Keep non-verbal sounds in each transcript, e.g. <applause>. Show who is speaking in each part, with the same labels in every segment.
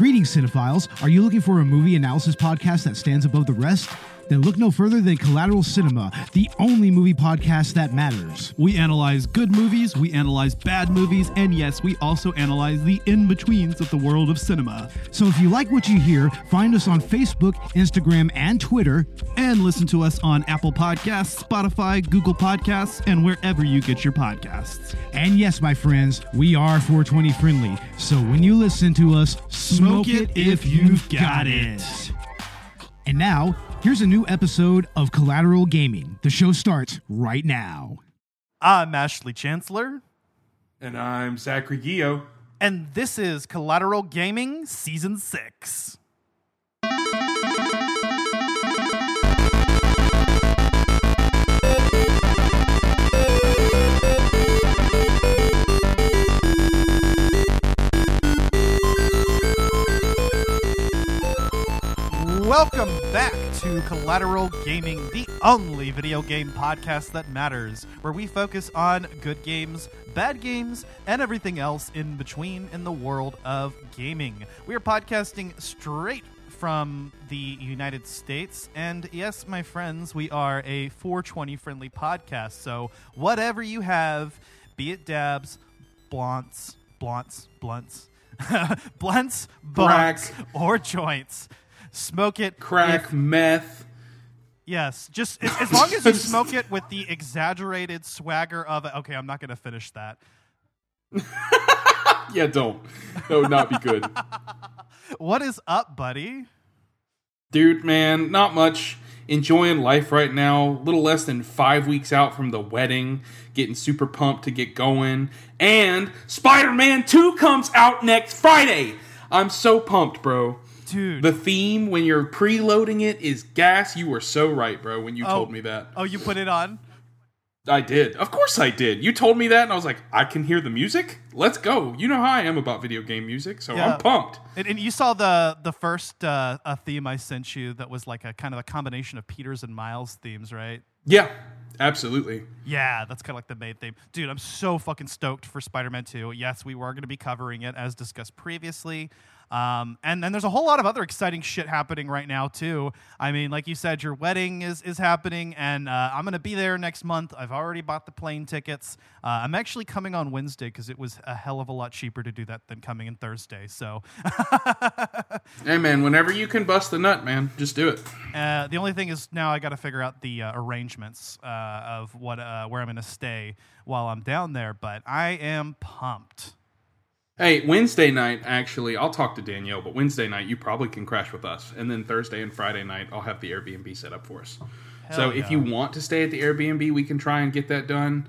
Speaker 1: Greetings, cinephiles. Are you looking for a movie analysis podcast that stands above the rest? Then look no further than Collateral Cinema, the only movie podcast that matters.
Speaker 2: We analyze good movies, we analyze bad movies, and yes, we also analyze the in betweens of the world of cinema.
Speaker 1: So if you like what you hear, find us on Facebook, Instagram, and Twitter.
Speaker 2: And listen to us on Apple Podcasts, Spotify, Google Podcasts, and wherever you get your podcasts.
Speaker 1: And yes, my friends, we are 420 friendly. So when you listen to us, smoke, it if you've got it. And now, here's a new episode of Collateral Gaming. The show starts right now.
Speaker 3: I'm Ashley Chancellor,
Speaker 4: And I'm Zachary Gio.
Speaker 3: and this is Collateral Gaming Season 6. Welcome back to Collateral Gaming, the only video game podcast that matters, where we focus on good games, bad games, and everything else in between in the world of gaming. We are podcasting straight from the United States, and yes, my friends, we are a 420 friendly podcast. So, whatever you have, be it dabs, blunts, <laughs> blunts, blunts, blunts, blunts, or joints. Smoke it,
Speaker 4: Crack,
Speaker 3: if-
Speaker 4: meth.
Speaker 3: yes, just as, as long as you smoke it with the exaggerated swagger of. Okay, I'm not going to finish that. <laughs>
Speaker 4: Yeah, don't. That would not be good. <laughs>
Speaker 3: What is up, buddy?
Speaker 4: Dude, man, not much. Enjoying life right now. A little less than five weeks out from the wedding. Getting super pumped to get going. And Spider Man 2 comes out next Friday. I'm so pumped, bro.
Speaker 3: Dude.
Speaker 4: The theme when you're preloading it is gas. You were so right, bro, when you
Speaker 3: Oh.
Speaker 4: told me that.
Speaker 3: oh, you put it on?
Speaker 4: I did. Of course I did. You told me that, and I was like, I can hear the music. Let's go. You know how I am about video game music, so
Speaker 3: Yeah.
Speaker 4: I'm pumped.
Speaker 3: And, and you saw the the first uh, a theme I sent you that was like a kind of a combination of Peters and Miles themes, right?
Speaker 4: Yeah, absolutely.
Speaker 3: Yeah, that's kind of like the main theme. Dude, I'm so fucking stoked for Spider Man 2. Yes, we were going to be covering it as discussed previously. Um, and then there's a whole lot of other exciting shit happening right now, too. I mean, like you said, your wedding is, is happening, and uh, I'm going to be there next month. I've already bought the plane tickets. Uh, I'm actually coming on Wednesday because it was a hell of a lot cheaper to do that than coming in Thursday. So <laughs>
Speaker 4: Hey, man, whenever you can bust the nut, man, just do it.
Speaker 3: Uh, the only thing is now I got to figure out the uh, arrangements uh, of what uh, where I'm going to stay while I'm down there. But I am pumped.
Speaker 4: Hey, Wednesday night, actually, I'll talk to Danielle, but Wednesday night, you probably can crash with us. And then Thursday and Friday night, I'll have the Airbnb set up for us. so
Speaker 3: Hell
Speaker 4: if you want to stay at the Airbnb, we can try and get that done.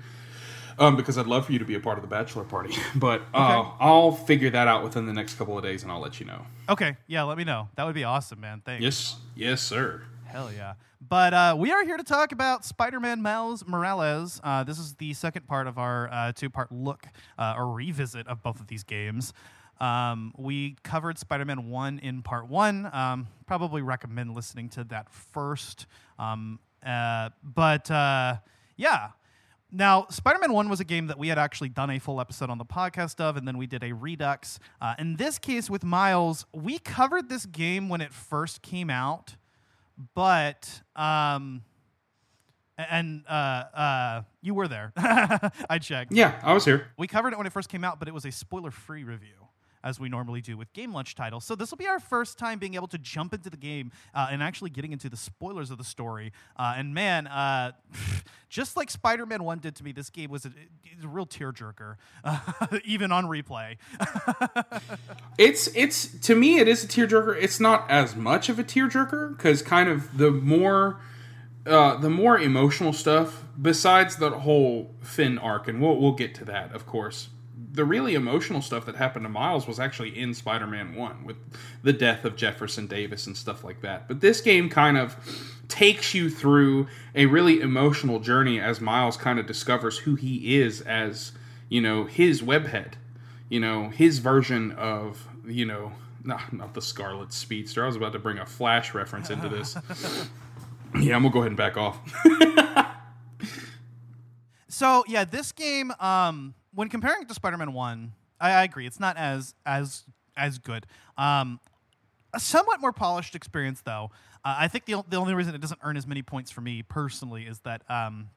Speaker 4: Um, because I'd love for you to be a part of the bachelor party. <laughs> But uh,
Speaker 3: Okay.
Speaker 4: I'll figure that out within the next couple of days and I'll let you know.
Speaker 3: Okay, yeah, let me know. That would be awesome, man. Thanks.
Speaker 4: Yes, yes, sir.
Speaker 3: Hell yeah. But uh, we are here to talk about Spider-Man Miles Morales. Uh, this is the second part of our uh, two-part look uh, or revisit of both of these games. Um, we covered Spider-Man One in part one. Um, probably recommend listening to that first. Um, uh, but uh, yeah. Now, Spider Man 1 was a game that we had actually done a full episode on the podcast of, and then we did a redux. In this case, with Miles, we covered this game when it first came out, but. Um, and uh, uh, you were there. <laughs> I checked.
Speaker 4: Yeah, I was here.
Speaker 3: We covered it when it first came out, but it was a spoiler free review, as we normally do with game lunch titles. So this will be our first time being able to jump into the game uh, and actually getting into the spoilers of the story. Uh, and man, uh, <laughs> just like Spider Man 1 did to me, this game was a, a real tearjerker, uh, <laughs> even on replay. <laughs>
Speaker 4: It's it's to me it is a tearjerker. It's not as much of a tearjerker because kind of the more uh, the more emotional stuff besides the whole Phin arc, and we'll we'll get to that, of course. The really emotional stuff that happened to Miles was actually in Spider-Man One with the death of Jefferson Davis and stuff like that. But this game kind of takes you through a really emotional journey as Miles kind of discovers who he is as you know his webhead you know, his version of, you know, <laughs> not, not the Scarlet Speedster. I was about to bring a Flash reference into this. <laughs> yeah, I'm gonna go ahead and back off. <laughs>
Speaker 3: So yeah, this game, um, when comparing it to Spider-Man One, I, I agree. It's not as as as good. Um, a somewhat more polished experience, though. Uh, I think the, the only reason it doesn't earn as many points for me personally is that um,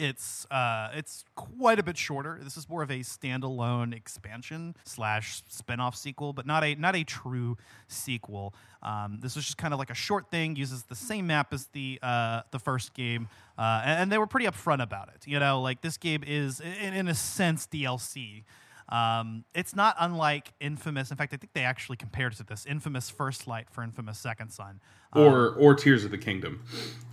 Speaker 3: it's uh, it's quite a bit shorter. This is more of a standalone expansion slash spin-off sequel, but not a not a true sequel. Um, this was just kind of like a short thing. Uses the same map as the uh, the first game, uh, and, and they were pretty upfront about it. You know, like this game is in, in a sense DLC. Um, it's not unlike Infamous. In fact, I think they actually compared it to this Infamous First Light for Infamous Second Son.
Speaker 4: or or Tears of the Kingdom.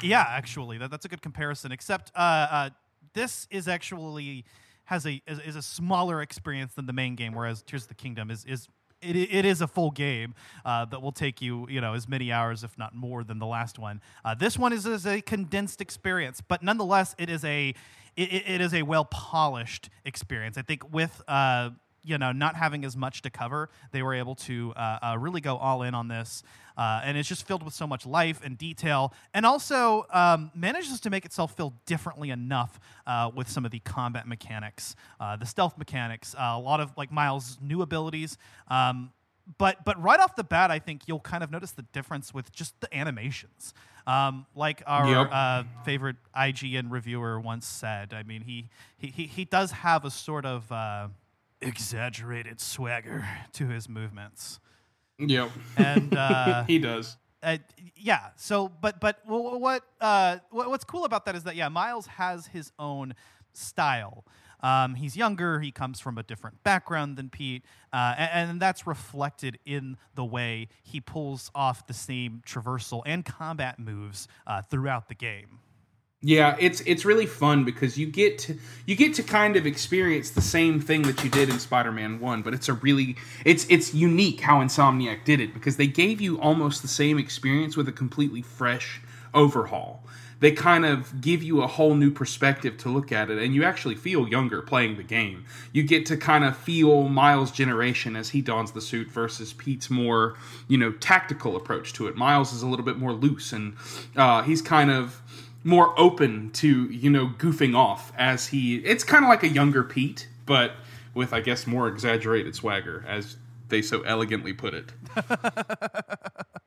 Speaker 3: Yeah, actually, that, that's a good comparison. Except uh, uh, this is actually has a is, is a smaller experience than the main game, whereas Tears of the Kingdom is is it, it is a full game uh, that will take you you know as many hours, if not more, than the last one. Uh, this one is, is a condensed experience, but nonetheless, it is a it, it- is a well polished experience. I think with uh, you know, not having as much to cover, they were able to uh, uh, really go all in on this. Uh, and it's just filled with so much life and detail, and also um, manages to make itself feel differently enough uh, with some of the combat mechanics, uh, the stealth mechanics, a lot of like Miles' new abilities. Um, but but right off the bat, I think you'll kind of notice the difference with just the animations. Um, like our
Speaker 4: Yep.
Speaker 3: uh, favorite IGN reviewer once said, I mean, he he he, he does have a sort of uh, exaggerated swagger to his movements,
Speaker 4: Yep,
Speaker 3: and uh, <laughs>
Speaker 4: he does.
Speaker 3: uh, yeah. So, but but wh- wh- what uh, what what's cool about that is that yeah, Miles has his own style. Um, he's younger. He comes from a different background than Pete, uh, and, and that's reflected in the way he pulls off the same traversal and combat moves uh, throughout the game.
Speaker 4: Yeah, it's it's really fun because you get to you get to kind of experience the same thing that you did in Spider-Man 1, but it's a really it's it's unique how Insomniac did it because they gave you almost the same experience with a completely fresh overhaul. They kind of give you a whole new perspective to look at it and you actually feel younger playing the game. You get to kind of feel Miles' generation as he dons the suit versus Pete's more, you know, tactical approach to it. Miles is a little bit more loose and uh, he's kind of more open to you know goofing off as he it's kind of like a younger pete but with i guess more exaggerated swagger as they so elegantly put it <laughs>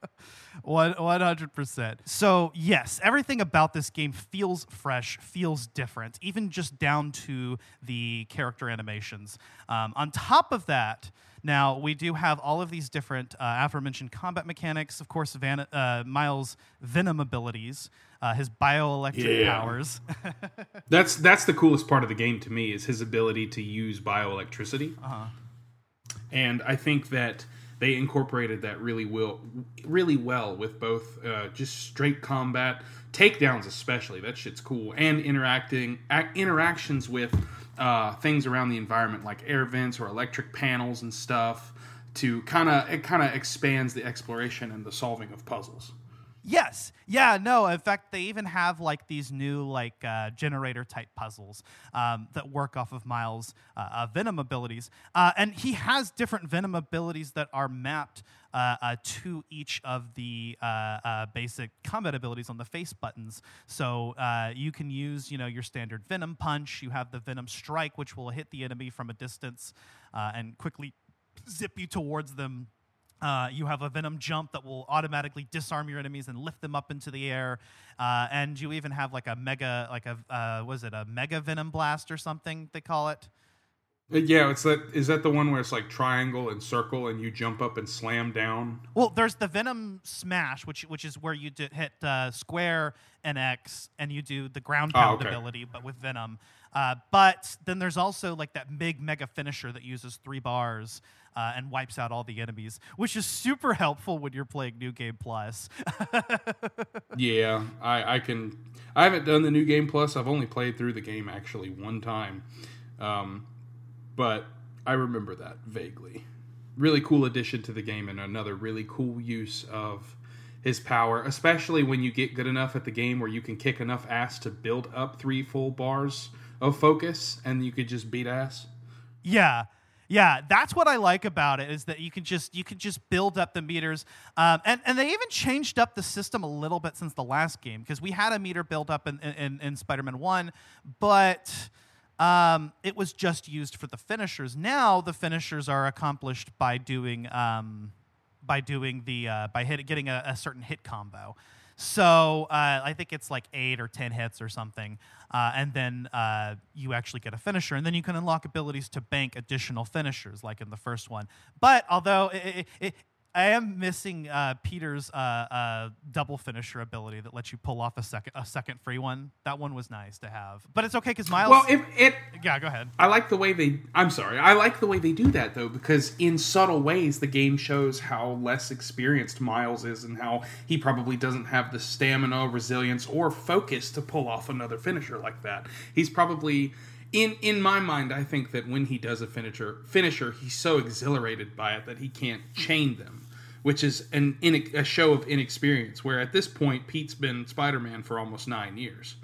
Speaker 3: One hundred percent. So yes, everything about this game feels fresh, feels different, even just down to the character animations. Um, on top of that, now we do have all of these different uh, aforementioned combat mechanics. Of course, Van- uh, Miles' Venom abilities, uh, his bioelectric
Speaker 4: Yeah.
Speaker 3: powers. <laughs>
Speaker 4: that's that's the coolest part of the game to me is his ability to use bioelectricity and i think that they incorporated that really will really well with both uh, just straight combat takedowns especially that shit's cool and interacting ac- interactions with uh, things around the environment like air vents or electric panels and stuff to kind of it kind of expands the exploration and the solving of puzzles
Speaker 3: Yes. Yeah. No. In fact, they even have like these new like uh, generator type puzzles um, that work off of Miles' uh, uh, Venom abilities, uh, and he has different Venom abilities that are mapped uh, uh, to each of the basic combat abilities on the face buttons. So you can use you know your standard Venom punch. You have the Venom strike, which will hit the enemy from a distance and quickly zip you towards them. Uh, you have a venom jump that will automatically disarm your enemies and lift them up into the air, uh, and you even have like a mega, like a uh, was it a mega venom blast or something they call it?
Speaker 4: Uh, yeah it's that is that the one where it's like triangle and circle and you jump up and slam down
Speaker 3: Well, there's the venom smash, which which is where you do, hit uh, square and X, and you do the ground
Speaker 4: Oh,
Speaker 3: pound
Speaker 4: okay.
Speaker 3: ability, but with venom. Uh, but then there's also like that big mega finisher that uses three bars. Uh, and wipes out all the enemies, which is super helpful when you're playing New Game Plus. <laughs>
Speaker 4: Yeah, I, I can. I haven't done the new game plus. I've only played through the game actually one time, um, but I remember that vaguely. Really cool addition to the game and another really cool use of his power, especially when you get good enough at the game where you can kick enough ass to build up three full bars of focus, and you could just beat ass.
Speaker 3: Yeah. Yeah, that's what I like about it is that you can just you can just build up the meters, um, and and they even changed up the system a little bit since the last game because we had a meter build up in in, in Spider-Man One, but um, it was just used for the finishers. Now the finishers are accomplished by doing um, by doing the uh, by hit, getting a, a certain hit combo. So uh, I think it's like eight or ten hits or something, uh, and then uh, you actually get a finisher, and then you can unlock abilities to bank additional finishers, like in the first one. But although it, I am missing uh, Peter's uh, uh, double finisher ability that lets you pull off a second a second free one. That one was nice to have, but it's okay because Miles.
Speaker 4: Well, it, it
Speaker 3: yeah, go ahead.
Speaker 4: I like the way they. I'm sorry. I like the way they do that though, because in subtle ways, the game shows how less experienced Miles is, and how he probably doesn't have the stamina, resilience, or focus to pull off another finisher like that. He's probably. In, in my mind, I think that when he does a finisher, finisher, he's so exhilarated by it that he can't chain them, which is an in, a show of inexperience. Where at this point, Pete's been Spider-Man for almost nine years.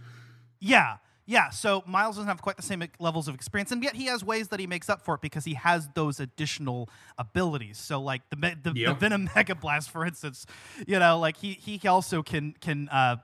Speaker 3: Yeah, yeah. So Miles doesn't have quite the same levels of experience, and yet he has ways that he makes up for it because he has those additional abilities. So like the the, the Venom <laughs> Mega Blast, for instance, you know, like he he also can can uh,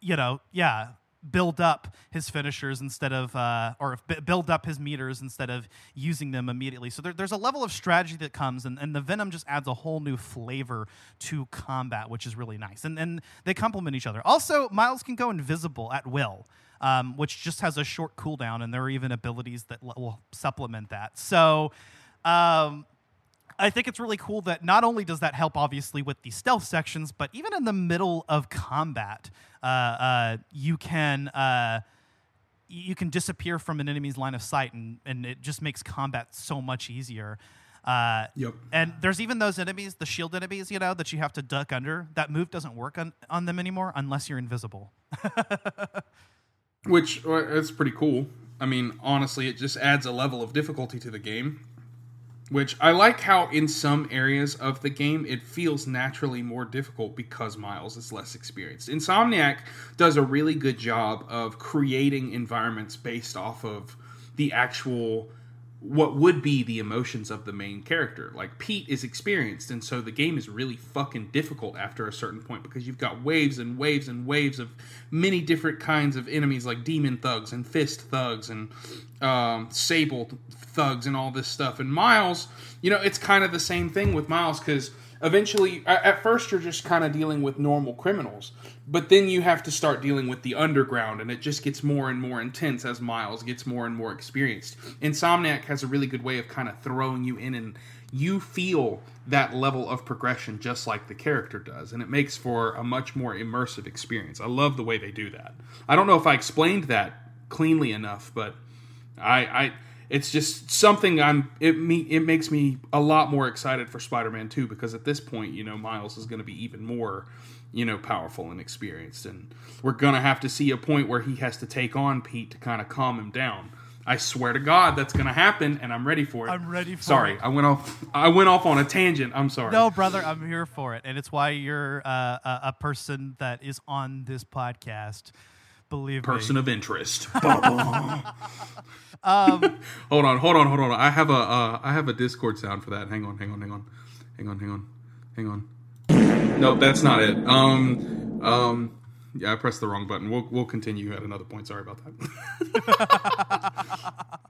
Speaker 3: you know, yeah, build up his finishers instead of uh, or build up his meters instead of using them immediately. So there, there's a level of strategy that comes, and, and the Venom just adds a whole new flavor to combat, which is really nice. And and they complement each other. Also, Miles can go invisible at will. Um, which just has a short cooldown, and there are even abilities that will supplement that. So, um, I think it's really cool that not only does that help, obviously, with the stealth sections, but even in the middle of combat, uh, uh, you can uh, you can disappear from an enemy's line of sight, and, and it just makes combat so much easier. Uh,
Speaker 4: Yep.
Speaker 3: And there's even those enemies, the shield enemies, you know, that you have to duck under. That move doesn't work on, on them anymore unless you're invisible. <laughs>
Speaker 4: Which uh, it's pretty cool. I mean, honestly, it just adds a level of difficulty to the game. Which I like how in some areas of the game it feels naturally more difficult because Miles is less experienced. Insomniac does a really good job of creating environments based off of the actual what would be the emotions of the main character. Like Pete is experienced, and so the game is really fucking difficult after a certain point because you've got waves and waves and waves of many different kinds of enemies, like demon thugs and fist thugs and um, sable thugs and all this stuff. And Miles, you know, it's kind of the same thing with Miles because eventually at first you're just kind of dealing with normal criminals but then you have to start dealing with the underground and it just gets more and more intense as miles gets more and more experienced. Insomniac has a really good way of kind of throwing you in and you feel that level of progression just like the character does and it makes for a much more immersive experience. I love the way they do that. I don't know if i explained that cleanly enough but I, I it's just something I'm it me it makes me a lot more excited for Spider-Man 2 because at this point, you know, Miles is going to be even more, you know, powerful and experienced and we're going to have to see a point where he has to take on Pete to kind of calm him down. I swear to God that's going to happen and I'm ready for it.
Speaker 3: I'm ready for it.
Speaker 4: Sorry,
Speaker 3: it.
Speaker 4: I went off I went off on a tangent. I'm sorry.
Speaker 3: No, brother, I'm here for it, and it's why you're uh, a, a person that is on this podcast. Believe me
Speaker 4: Person
Speaker 3: me.
Speaker 4: of interest. <laughs> um, <laughs> hold on, hold on, hold on. I have a uh, I have a Discord sound for that. Hang on, hang on, hang on, hang on, hang on, hang on. <coughs> Nope, that's not it. Um, um, yeah, I pressed the wrong button. We'll we'll continue at another point. Sorry about that.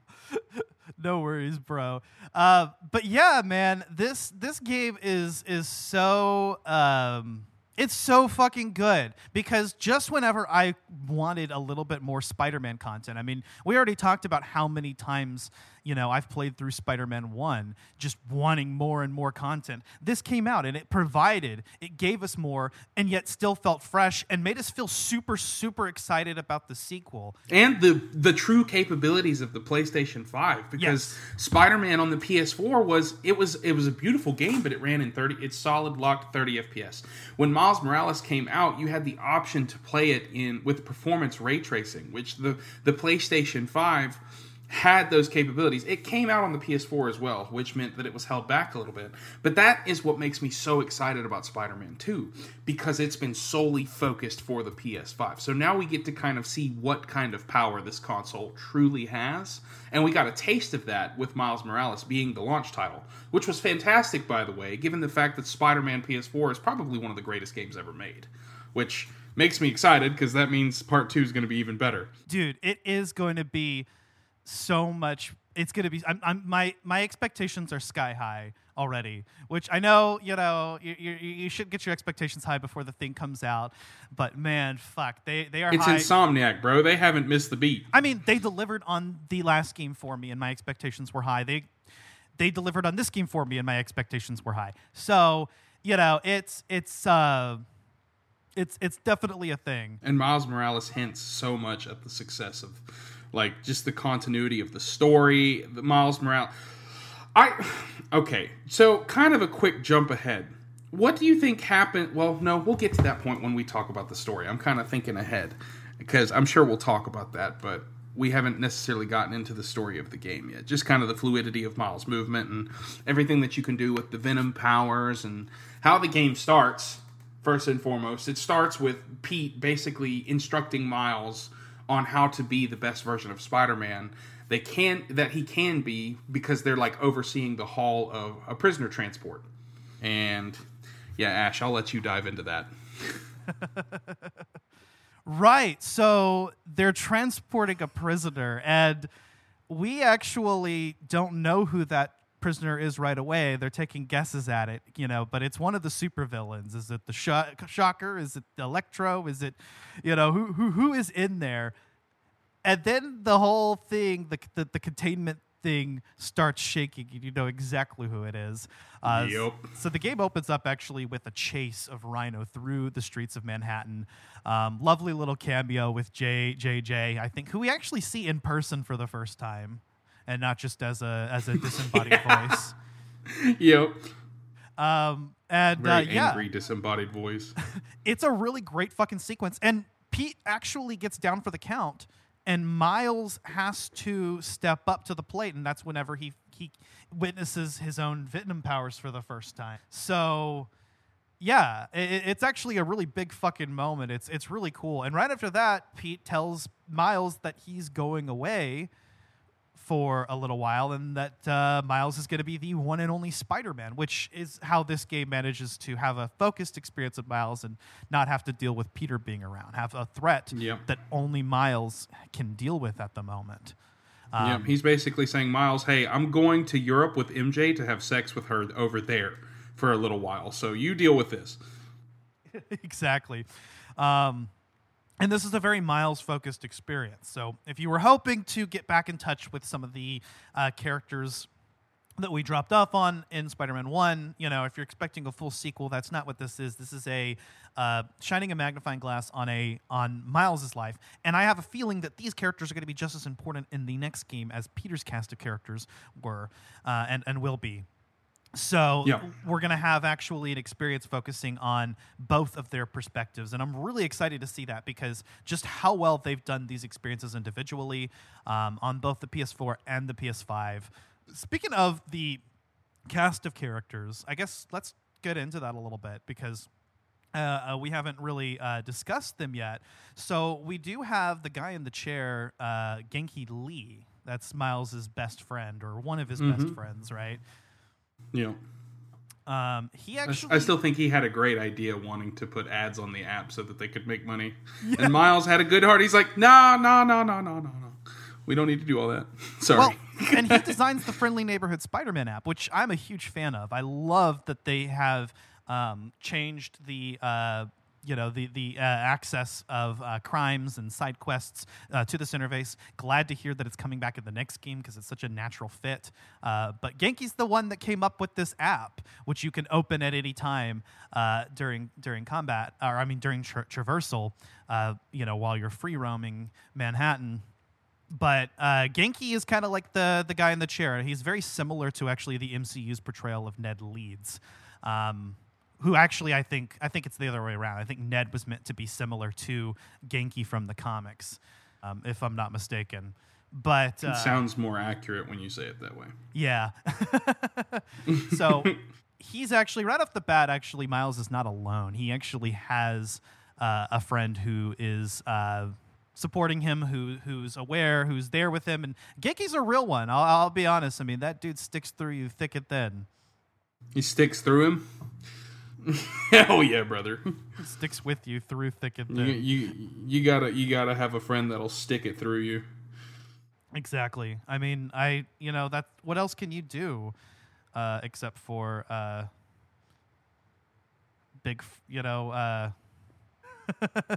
Speaker 4: <laughs>
Speaker 3: no worries, bro. Uh, but yeah, man, this this game is is so um, it's so fucking good because just whenever I wanted a little bit more Spider-Man content, I mean, we already talked about how many times you know I've played through Spider-Man One, just wanting more and more content. This came out and it provided, it gave us more, and yet still felt fresh and made us feel super super excited about the sequel.
Speaker 4: and the the true capabilities of the PlayStation 5 because Spider-Man on the PS4 was it was it was a beautiful game but it ran in 30 it's solid locked 30 FPS. When Miles Morales came out, you had the option to play it in with performance ray tracing, which the the PlayStation 5 had those capabilities. It came out on the PS4 as well, which meant that it was held back a little bit. But that is what makes me so excited about Spider Man 2, because it's been solely focused for the PS5. So now we get to kind of see what kind of power this console truly has. And we got a taste of that with Miles Morales being the launch title, which was fantastic, by the way, given the fact that Spider Man PS4 is probably one of the greatest games ever made, which makes me excited because that means part two is going to be even better.
Speaker 3: dude, it is going to be so much. It's gonna be. I'm, I'm my my expectations are sky high already. Which I know, you know, you, you, you should get your expectations high before the thing comes out. But man, fuck, they they are.
Speaker 4: It's
Speaker 3: high.
Speaker 4: Insomniac, bro. They haven't missed the beat.
Speaker 3: I mean, they delivered on the last game for me, and my expectations were high. They they delivered on this game for me, and my expectations were high. So you know, it's it's uh, it's it's definitely a thing.
Speaker 4: And Miles Morales hints so much at the success of, like, just the continuity of the story. The Miles Morales. I okay. So kind of a quick jump ahead. What do you think happened? Well, no, we'll get to that point when we talk about the story. I'm kind of thinking ahead because I'm sure we'll talk about that, but we haven't necessarily gotten into the story of the game yet. Just kind of the fluidity of Miles' movement and everything that you can do with the Venom powers and how the game starts. First and foremost, it starts with Pete basically instructing Miles on how to be the best version of Spider-Man they can that he can be because they're like overseeing the haul of a prisoner transport. And yeah, Ash, I'll let you dive into that. <laughs>
Speaker 3: Right. So they're transporting a prisoner, and we actually don't know who that prisoner is right away. They're taking guesses at it, you know, but it's one of the supervillains. Is it the Sh- Shocker? Is it Electro? Is it, you know, who who who is in there? And then the whole thing, the the, the containment thing starts shaking, and you know exactly who it is. Uh,
Speaker 4: Yep.
Speaker 3: So the game opens up actually with a chase of Rhino through the streets of Manhattan. Um, lovely little cameo with J JJ, I think, who we actually see in person for the first time, and not just as a as a <laughs> disembodied voice.
Speaker 4: Yep.
Speaker 3: Um, and uh,
Speaker 4: Very
Speaker 3: yeah,
Speaker 4: angry, disembodied voice. <laughs>
Speaker 3: it's a really great fucking sequence. And Pete actually gets down for the count, and Miles has to step up to the plate, and that's whenever he he witnesses his own Venom powers for the first time. So. Yeah, i- i it's actually a really big fucking moment. It's it's really cool. And right after that, Pete tells Miles that he's going away for a little while, and that uh, Miles is going to be the one and only Spider-Man, which is how this game manages to have a focused experience of Miles and not have to deal with Peter being around, have a threat
Speaker 4: Yep.
Speaker 3: that only Miles can deal with at the moment. Um,
Speaker 4: yep. He's basically saying, Miles, hey, I'm going to Europe with MJ to have sex with her over there for a little while. So you deal with this. <laughs>
Speaker 3: exactly. Um, and this is a very Miles focused experience. So if you were hoping to get back in touch with some of the uh, characters that we dropped off on in Spider-Man One, you know, if you're expecting a full sequel, that's not what this is. This is a uh, shining a magnifying glass on a on Miles's life, and I have a feeling that these characters are going to be just as important in the next game as Peter's cast of characters were uh, and and will be. So
Speaker 4: Yeah.
Speaker 3: we're going to have actually an experience focusing on both of their perspectives. And I'm really excited to see that because just how well they've done these experiences individually um, on both the PS4 and the PS5. Speaking of the cast of characters, I guess let's get into that a little bit because uh, uh, we haven't really uh, discussed them yet. So we do have the guy in the chair, uh, Ganke Lee. That's Miles's best friend or one of his best friends, right?
Speaker 4: You know,
Speaker 3: Um, he actually,
Speaker 4: I still think he had a great idea wanting to put ads on the app so that they could make money. <laughs> And Miles had a good heart. He's like, no, no, no, no, no, no, no. We don't need to do all that. <laughs> Sorry.
Speaker 3: well, and he designs the Friendly Neighborhood Spider-Man app, which I'm a huge fan of. I love that they have um, changed the. Uh, you know the the uh, access of uh, crimes and side quests uh, to this interface. Glad to hear that it's coming back in the next game because it's such a natural fit. Uh, but Ganke's the one that came up with this app, which you can open at any time uh, during during combat, or I mean during tra- traversal. Uh, you know while you're free roaming Manhattan but uh, Ganke is kind of like the the guy in the chair. He's very similar to actually the MCU's portrayal of Ned Leeds, um, who actually I think I think it's the other way around. I think Ned was meant to be similar to Ganke from the comics, um, if I'm not mistaken. But uh,
Speaker 4: it sounds more accurate when you say it that way.
Speaker 3: yeah. <laughs> so he's actually right off the bat. Actually, Miles is not alone. He actually has uh, a friend who is uh, supporting him, who who's aware, who's there with him. And Ganke's a real one. I'll, I'll be honest. I mean, that dude sticks through you thick and thin.
Speaker 4: He sticks through him. <laughs> Hell yeah, brother.
Speaker 3: He sticks with you through thick and thin.
Speaker 4: you you gotta you gotta have a friend that'll stick it through you.
Speaker 3: Exactly. I mean, I you know that what else can you do uh, except for uh, big, you know, uh, <laughs>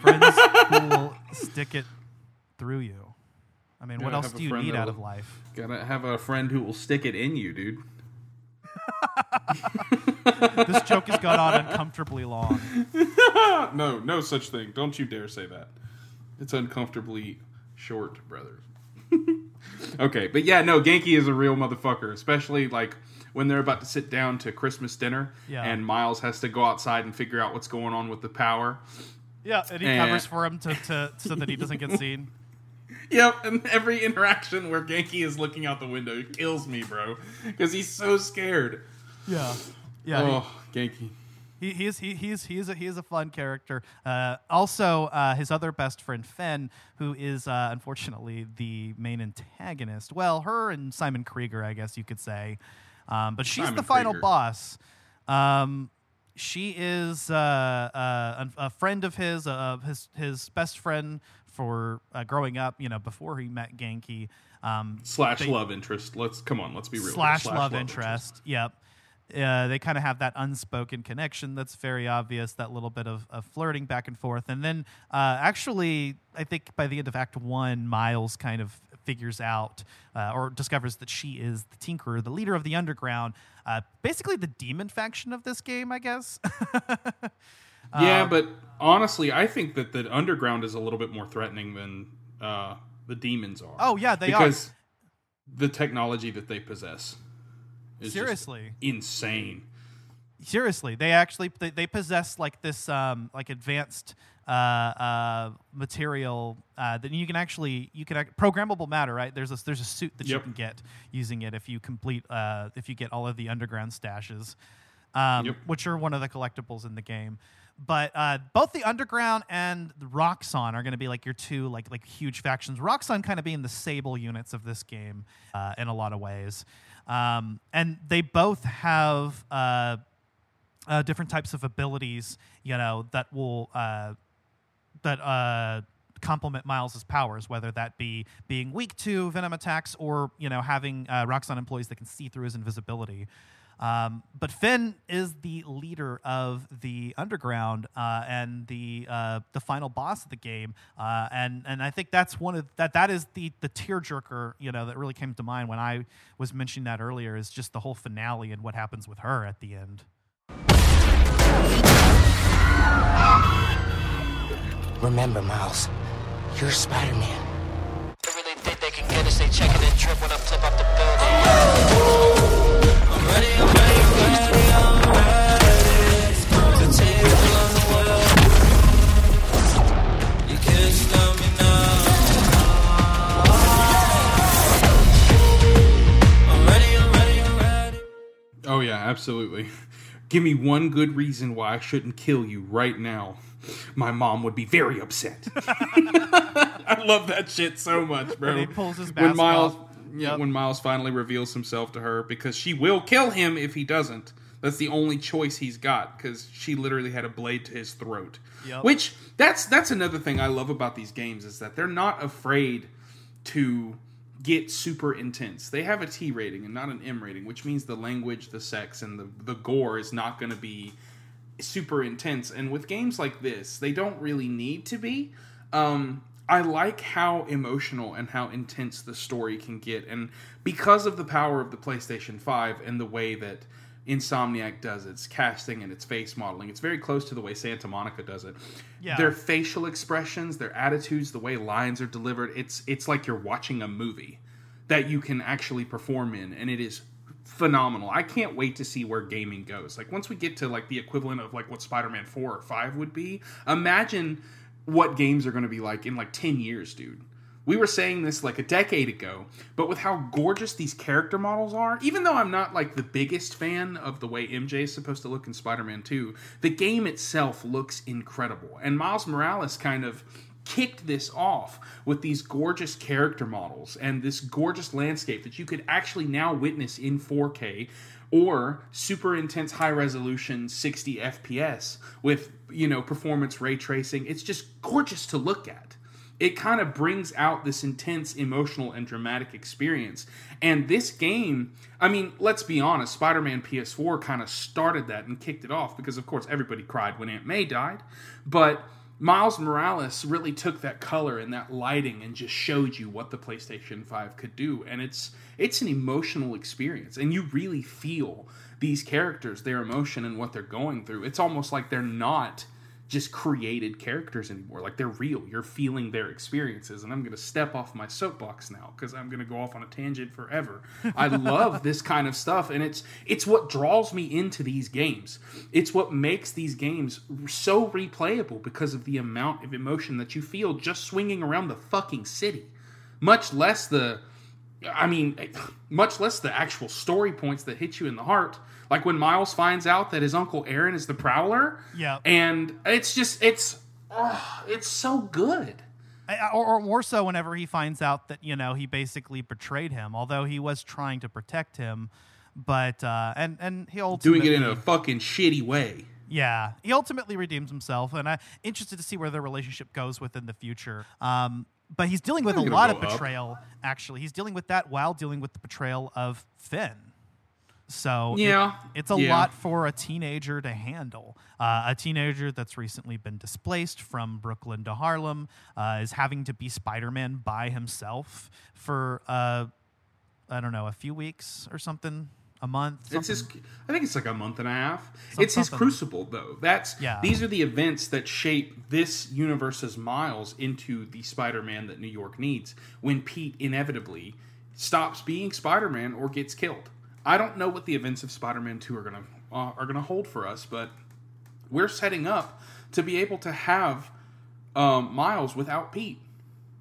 Speaker 3: friends who will stick it through you. I mean, what else do you need out of life?
Speaker 4: Gotta have a friend who will stick it in you, dude. <laughs>
Speaker 3: This joke has gone on uncomfortably long. <laughs>
Speaker 4: no, no such thing. Don't you dare say that. It's uncomfortably short, brother. <laughs> okay, but yeah, no, Ganke is a real motherfucker, especially like when they're about to sit down to Christmas dinner
Speaker 3: Yeah.
Speaker 4: and Miles has to go outside and figure out what's going on with the power.
Speaker 3: Yeah, and he
Speaker 4: Eh.
Speaker 3: covers for him to, to so that he doesn't get seen.
Speaker 4: Yep, and every interaction where Ganke is looking out the window kills me, bro, because he's so scared.
Speaker 3: Yeah, yeah.
Speaker 4: Oh, Ganke.
Speaker 3: He, he is he, he's he's a, he is a fun character. Uh, also, uh, his other best friend Phin, who is uh, unfortunately the main antagonist. Well, her and Simon Krieger, I guess you could say, um, but she's
Speaker 4: Simon
Speaker 3: the final
Speaker 4: Krieger.
Speaker 3: boss. Um, she is uh, uh, a, a friend of his, uh, his his best friend for uh, growing up. You know, before he met Ganke. Um,
Speaker 4: Slash
Speaker 3: they-
Speaker 4: love interest. Let's come on. Let's be real. here.
Speaker 3: slash, love, interest. Yep. Uh, they kind of have that unspoken connection that's very obvious, that little bit of, of flirting back and forth. And then, uh, actually, I think by the end of Act One, Miles kind of figures out uh, or discovers that she is the Tinkerer, the leader of the Underground, uh, basically the demon faction of this game, I guess. <laughs>
Speaker 4: Yeah,
Speaker 3: Um,
Speaker 4: but honestly, I think that the underground is a little bit more threatening than uh, the demons are.
Speaker 3: Oh, yeah, they are.
Speaker 4: because the technology that they possess is
Speaker 3: Seriously.
Speaker 4: insane.
Speaker 3: seriously they actually they, they possess like this um like advanced uh uh material uh that you can actually you can programmable matter right there's a there's a suit that you can get using it if you complete uh if you get all of the underground stashes um
Speaker 4: Yep.
Speaker 3: which are one of the collectibles in the game but uh, both the underground and the are going to be like your two like like huge factions. Roxxon kind of being the Sable units of this game uh, in a lot of ways, um, and they both have uh, uh, different types of abilities, you know, that will uh, that uh, complement Miles's powers, whether that be being weak to venom attacks or you know having uh, employees that can see through his invisibility. Um, but Phin is the leader of the underground uh, and the uh, the final boss of the game, uh, and and I think that's one of that that is the the tearjerker you know that really came to mind when I was mentioning that earlier is just the whole finale and what happens with her at the end.
Speaker 5: Remember, Miles, you're Spider Man.
Speaker 6: They really think they can get us. They checking and drip when I'm tip up the building.
Speaker 4: Oh yeah, absolutely. Give me one good reason why I shouldn't kill you right now. My mom would be very upset. <laughs> I love that shit so much, bro.
Speaker 3: When he pulls his
Speaker 4: when Miles,
Speaker 3: Yep.
Speaker 4: when Miles finally reveals himself to her, because she will kill him if he doesn't. That's the only choice he's got, because she literally had a blade to his throat.
Speaker 3: Yep.
Speaker 4: Which that's that's another thing I love about these games is that they're not afraid to get super intense. They have a T rating and not an M rating, which means the language, the sex, and the the gore is not going to be super intense. And with games like this, they don't really need to be. Um, I like how emotional and how intense the story can get, and because of the power of the PlayStation Five and the way that Insomniac does its casting and its face modeling, it's very close to the way Santa Monica does it.
Speaker 3: Yeah.
Speaker 4: Their facial expressions, their attitudes, the way lines are delivered, it's it's like you're watching a movie that you can actually perform in and it is phenomenal. I can't wait to see where gaming goes. Like once we get to like the equivalent of like what Spider-Man 4 or 5 would be, imagine what games are going to be like in like 10 years, dude. We were saying this like a decade ago, but with how gorgeous these character models are, even though I'm not like the biggest fan of the way MJ is supposed to look in Spider Man 2, the game itself looks incredible. And Miles Morales kind of kicked this off with these gorgeous character models and this gorgeous landscape that you could actually now witness in 4K or super intense high resolution 60 FPS with, you know, performance ray tracing. It's just gorgeous to look at. it kind of brings out this intense emotional and dramatic experience. And this game, I mean, let's be honest, Spider Man PS4 kind of started that and kicked it off because, of course, everybody cried when Aunt May died. But Miles Morales really took that color and that lighting and just showed you what the PlayStation 5 could do. And it's it's an emotional experience. And you really feel these characters, their emotion and what they're going through. It's almost like they're not just created characters anymore. Like they're real. You're feeling their experiences. And I'm going to step off my soapbox now because I'm going to go off on a tangent forever. <laughs> I love this kind of stuff, and it's it's what draws me into these games. It's what makes these games so replayable because of the amount of emotion that you feel just swinging around the fucking city. Much less the I mean, much less the actual story points that hit you in the heart. Like when Miles finds out that his uncle Aaron is the Prowler.
Speaker 3: Yeah.
Speaker 4: And it's just it's oh, it's so good.
Speaker 3: Or, or more so whenever he finds out that you know he basically betrayed him, although he was trying to protect him, but uh, and and he ultimately
Speaker 4: Doing it in a fucking shitty way.
Speaker 3: yeah he ultimately redeems himself, and I'm interested to see where their relationship goes within the future. Um, but he's dealing with a lot of
Speaker 4: go up.
Speaker 3: betrayal. Actually, he's dealing with that while dealing with the betrayal of Phin. So it-
Speaker 4: Yeah.
Speaker 3: it's a
Speaker 4: Yeah.
Speaker 3: lot for a teenager to handle. Uh, a teenager that's recently been displaced from Brooklyn to Harlem uh, is having to be Spider Man by himself for, uh, I don't know, a few weeks or something, a month.
Speaker 4: It's his. I think it's like a month and a half.
Speaker 3: Some-
Speaker 4: it's his crucible, though. That's
Speaker 3: Yeah.
Speaker 4: These are the events that shape this universe's Miles into the Spider-Man that New York needs. When Pete inevitably stops being Spider-Man or gets killed. I don't know what the events of Spider-Man Two are gonna uh, are gonna hold for us, but we're setting up to be able to have um, Miles without Pete.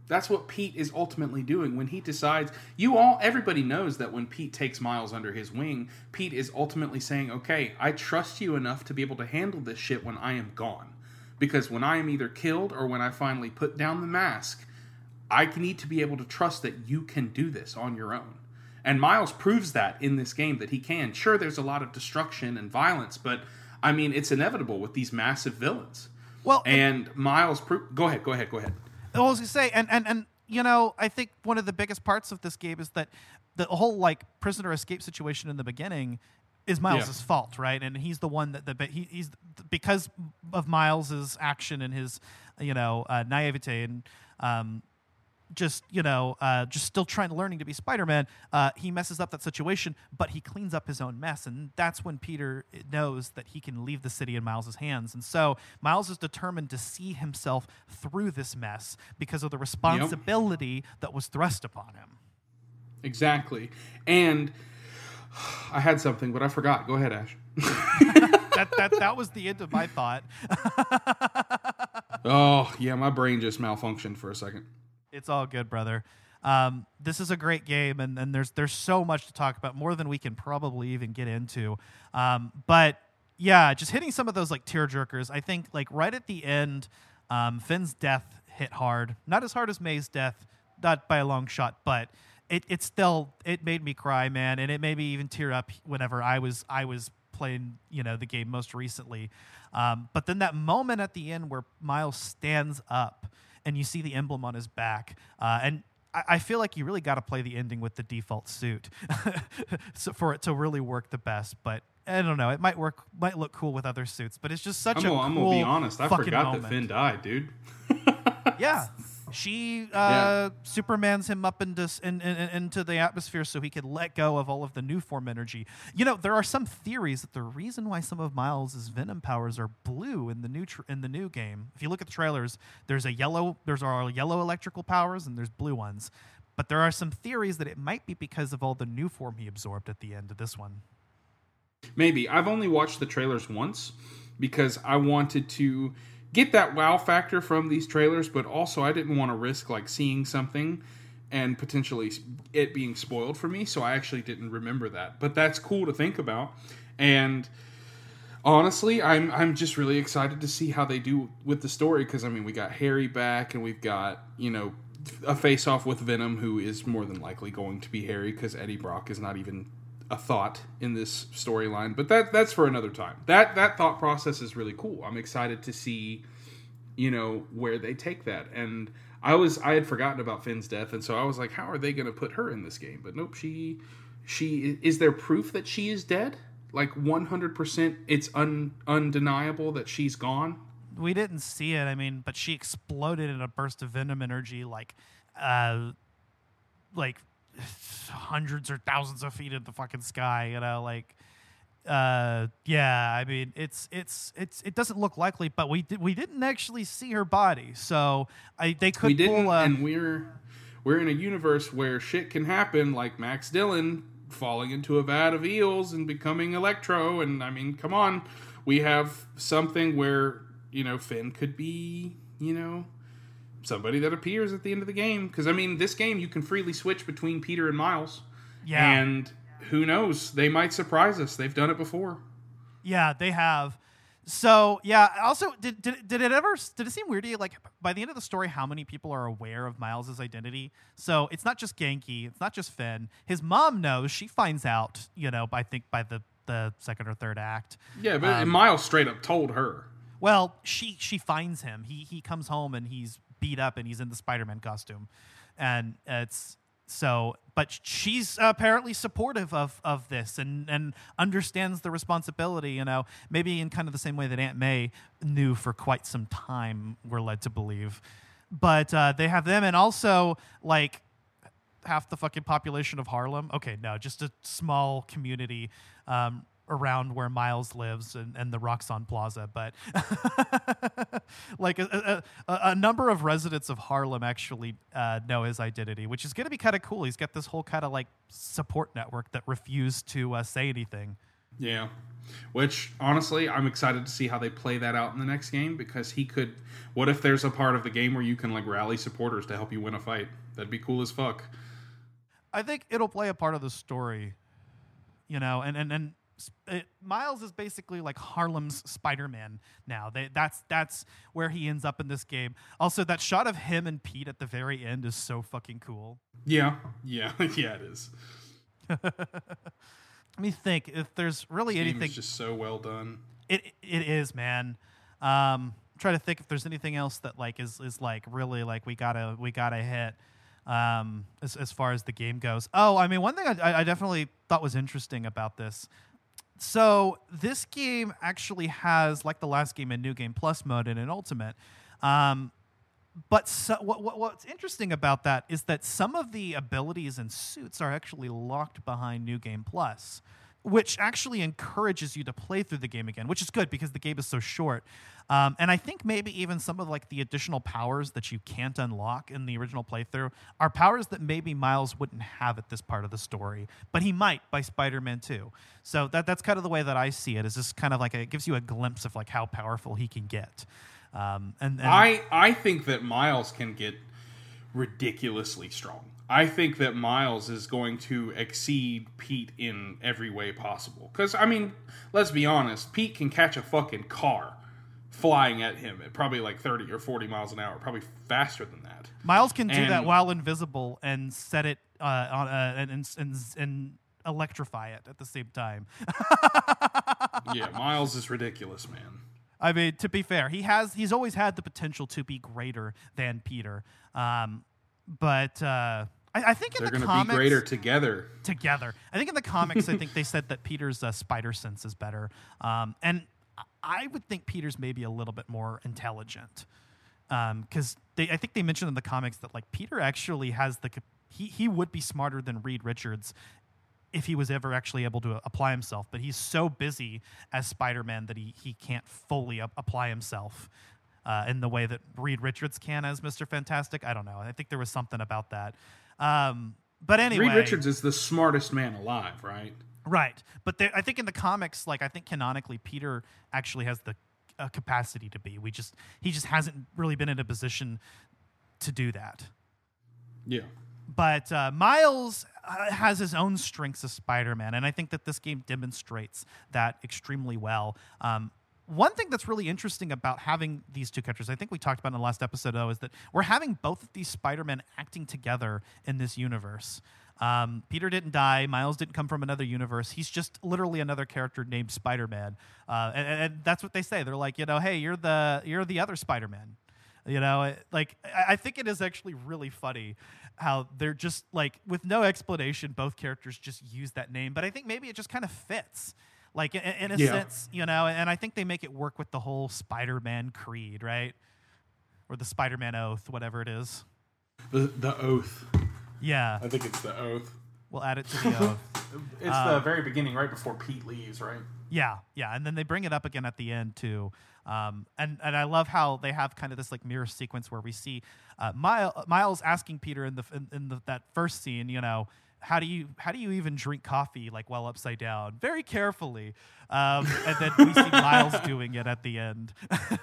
Speaker 4: That's what Pete is ultimately doing when he decides. You all, everybody knows that when Pete takes Miles under his wing, Pete is ultimately saying, "Okay, I trust you enough to be able to handle this shit when I am gone, because when I am either killed or when I finally put down the mask, I need to be able to trust that you can do this on your own." And Miles proves that in this game that he can. Sure, there's a lot of destruction and violence, but I mean, it's inevitable with these massive villains.
Speaker 3: Well,
Speaker 4: And Miles, pro- go ahead, go ahead, go ahead.
Speaker 3: I was gonna say, and and and you know, I think one of the biggest parts of this game is that the whole like prisoner escape situation in the beginning is Miles's
Speaker 4: Yeah.
Speaker 3: fault, right? And he's the one that the he, he's because of Miles's action and his you know uh, naivete and um, just you know uh, just still trying to learning to be spider-man uh, he messes up that situation but he cleans up his own mess and that's when peter knows that he can leave the city in miles's hands and so miles is determined to see himself through this mess because of the responsibility that was thrust upon him
Speaker 4: Exactly. And <sighs> I had something, but I forgot. Go ahead, Ash. <laughs>
Speaker 3: that, that, that was the end of my thought <laughs>
Speaker 4: Oh, yeah, my brain just malfunctioned for a second.
Speaker 3: It's all good, brother. Um, this is a great game, and, and there's there's so much to talk about, more than we can probably even get into. Um, but yeah, just hitting some of those like tear jerkers. I think like right at the end, um, Phin's death hit hard. Not as hard as May's death, not by a long shot, but it it still it made me cry, man, and it made me even tear up whenever I was I was playing you know the game most recently. Um, but then that moment at the end where Miles stands up and you see the emblem on his back, uh, and I, I feel like you really got to play the ending with the default suit <laughs> so for it to really work the best. But I don't know, it might work, might look cool with other suits, but it's just such
Speaker 4: I'm
Speaker 3: a
Speaker 4: gonna, I'm
Speaker 3: cool
Speaker 4: gonna be honest. I forgot
Speaker 3: moment.
Speaker 4: that Phin died, dude. <laughs>
Speaker 3: Yeah. She uh, Superman's him up into, in, in, in- into the atmosphere so he could let go of all of the Nuform energy. You know, there are some theories that the reason why some of Miles's Venom powers are blue in the new tr- in the new game. If you look at the trailers, there's a yellow, there's our yellow electrical powers and there's blue ones. But there are some theories that it might be because of all the Nuform he absorbed at the end of this one.
Speaker 4: Maybe. I've only watched the trailers once because I wanted to get that wow factor from these trailers, but also I didn't want to risk like seeing something and potentially it being spoiled for me, so I actually didn't remember that. But that's cool to think about. And honestly, I'm I'm just really excited to see how they do with the story because I mean, we got Harry back and we've got, you know, a face off with Venom who is more than likely going to be Harry because Eddie Brock is not even a thought in this storyline. But that that's for another time. That that thought process is really cool. I'm excited to see, you know, where they take that. And I was I had forgotten about Phin's death, and so I was like, how are they going to put her in this game? But nope, she she is there proof that she is dead? Like one hundred percent, it's un, undeniable that she's gone.
Speaker 3: we didn't see it. I mean, but she exploded in a burst of venom energy, like, uh, like hundreds or thousands of feet in the fucking sky. You know, like, uh, yeah. I mean, it's it's it's it doesn't look likely, but we did we didn't actually see her body, so I they could
Speaker 4: we didn't,
Speaker 3: pull. Uh,
Speaker 4: and we're we're in a universe where shit can happen, like Max Dillon falling into a vat of eels and becoming Electro. And I mean, come on, we have something where you know Phin could be, you know, somebody that appears at the end of the game. Because I mean, this game you can freely switch between Peter and Miles.
Speaker 3: Yeah.
Speaker 4: and who knows? They might surprise us. They've done it before.
Speaker 3: Yeah, they have. So yeah. Also, did, did did it ever did it seem weird to you? Like by the end of the story, how many people are aware of Miles's identity? So it's not just Ganke, it's not just Phin. His mom knows. She finds out. You know, I think by the the second or third act.
Speaker 4: Yeah, but
Speaker 3: Um,
Speaker 4: Miles straight up told her.
Speaker 3: Well, she she finds him. He he comes home and he's beat up and he's in the Spider-Man costume, and it's so. But she's apparently supportive of of this and and understands the responsibility. You know, maybe in kind of the same way that Aunt May knew for quite some time. We're led to believe, but uh, they have them and also like half the fucking population of Harlem. Okay, no, just a small community um, around where Miles lives and, and the Roxxon Plaza. But <laughs> like a, a, a, number of residents of Harlem actually uh, know his identity, which is going to be kind of cool. He's got this whole kind of like support network that refused to uh, say anything.
Speaker 4: Yeah. Which honestly, I'm excited to see how they play that out in the next game because he could. What if there's a part of the game where you can like rally supporters to help you win a fight? That'd be cool as fuck.
Speaker 3: I think it'll play a part of the story, you know, and and and it, Miles is basically like Harlem's Spider-Man now. They, that's that's where he ends up in this game. Also, that shot of him and Pete at the very end is so fucking cool.
Speaker 4: Yeah, yeah, <laughs> yeah. It is. <laughs>
Speaker 3: Let me think if there's really
Speaker 4: Game
Speaker 3: anything.
Speaker 4: just so well done.
Speaker 3: It it is, man. Um, trying to think if there's anything else that like is is like really like we gotta we gotta hit. Um, as as far as the game goes. Oh, I mean, one thing I, I definitely thought was interesting about this. So this game actually has like the last game a new game plus mode and an ultimate. Um, but so, what, what, what's interesting about that is that some of the abilities and suits are actually locked behind New Game Plus, which actually encourages you to play through the game again, which is good because the game is so short. Um, and I think maybe even some of like the additional powers that you can't unlock in the original playthrough are powers that maybe Miles wouldn't have at this part of the story, but he might by Spider-Man 2. So that that's kind of the way that I see it. Is just kind of like a, it gives you a glimpse of like how powerful he can get. Um, and, and
Speaker 4: I I think that Miles can get ridiculously strong. I think that Miles is going to exceed Pete in every way possible. Because I mean, let's be honest, Pete can catch a fucking car flying at him at probably like thirty or forty miles an hour, probably faster than that.
Speaker 3: Miles can do that while invisible and set it uh, on uh, and, and and and electrify it at the same time. <laughs>
Speaker 4: yeah, Miles is ridiculous, man.
Speaker 3: I mean, to be fair, he has he's always had the potential to be greater than Peter. Um, but uh, I, I think in
Speaker 4: They're
Speaker 3: the
Speaker 4: going to be greater together.
Speaker 3: together. I think in the comics, I think they said that Peter's uh, spider sense is better, um, and I would think Peter's maybe a little bit more intelligent because they I think they mentioned in the comics that like Peter actually has the he he would be smarter than Reed Richards if he was ever actually able to apply himself, but he's so busy as Spider-Man that he he can't fully up, apply himself. Uh, in the way that Reed Richards can as Mr. Fantastic, I don't know. I think there was something about that. Um, but anyway,
Speaker 4: Reed Richards is the smartest man alive, right?
Speaker 3: Right, but there, I think in the comics, like I think canonically, Peter actually has the uh, capacity to be. We just he just hasn't really been in a position to do that.
Speaker 4: Yeah.
Speaker 3: But uh, Miles uh, has his own strengths as Spider-Man, and I think that this game demonstrates that extremely well. Um, one thing that's really interesting about having these two characters, I think we talked about in the last episode, though, is that we're having both of these Spider-Men acting together in this universe. Um, Peter didn't die. Miles didn't come from another universe. He's just literally another character named Spider-Man, uh, and, and that's what they say. They're like, you know, hey, you're the you're the other Spider-Man. You know, like I think it is actually really funny how they're just like with no explanation, both characters just use that name. But I think maybe it just kind of fits, like in, in a
Speaker 4: Yeah.
Speaker 3: sense, you know. And I think they make it work with the whole Spider-Man creed, right? Or the Spider-Man oath, whatever it is.
Speaker 4: The the oath.
Speaker 3: Yeah,
Speaker 4: I think it's the oath.
Speaker 3: we'll add it to the <laughs> oath.
Speaker 4: It's the very beginning, right before Pete leaves, right?
Speaker 3: Yeah, yeah, and then they bring it up again at the end too. Um, and and I love how they have kind of this like mirror sequence where we see uh, Miles, Miles asking Peter in the in, in the, that first scene, you know, how do you how do you even drink coffee like while upside down? Very carefully. Um, <laughs> and then we see Miles doing it at the end,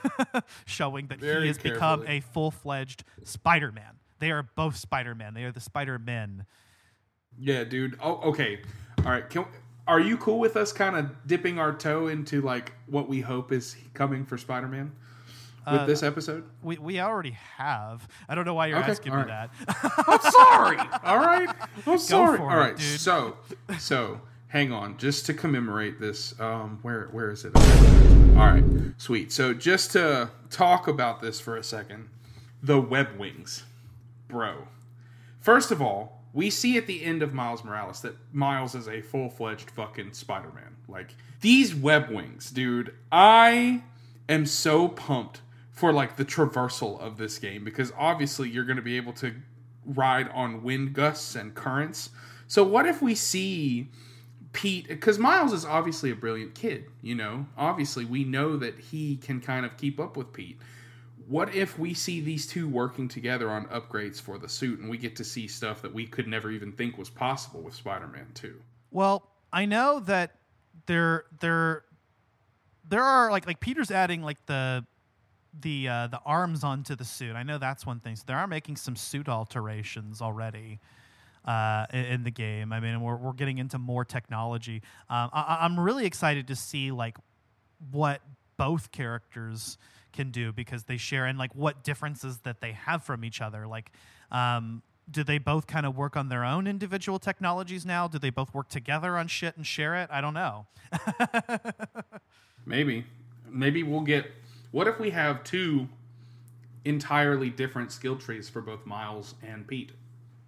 Speaker 3: <laughs> showing that
Speaker 4: Very
Speaker 3: he has become a full fledged Spider Man. They are both Spider Man. They are the Spider Men.
Speaker 4: Yeah, dude. Oh, okay. All right. Can, are you cool with us kind of dipping our toe into like what we hope is coming for Spider-Man with
Speaker 3: Uh,
Speaker 4: this episode?
Speaker 3: We, we already have. I don't know why you're
Speaker 4: Okay,
Speaker 3: asking
Speaker 4: all
Speaker 3: me that.
Speaker 4: I'm sorry. <laughs> All right. I'm sorry. All
Speaker 3: it, dude.
Speaker 4: So, so hang on, just to commemorate this. Um, where where is it? All right. Sweet. So just to talk about this for a second, the web wings, bro. First of all, we see at the end of Miles Morales that Miles is a full fledged fucking Spider Man. Like these web wings, dude. I am so pumped for like the traversal of this game because obviously you're going to be able to ride on wind gusts and currents. So what if we see Pete because Miles is obviously a brilliant kid, you know. Obviously, we know that he can kind of keep up with Pete. What if we see these two working together on upgrades for the suit and we get to see stuff that we could never even think was possible with Spider-Man 2?
Speaker 3: Well, I know that there there there are like like Peter's adding like the the uh, the arms onto the suit. I know that's one thing. So they are making some suit alterations already uh, in, the game. I mean, we're we're getting into more technology. Um, I- I'm really excited to see like what both characters can do because they share and like what differences that they have from each other. Like, um, do they both kind of work on their own individual technologies now? Do they both work together on shit and share it? I don't know. <laughs>
Speaker 4: Maybe. Maybe we'll get What if we have two entirely different skill trees for both Miles and Pete?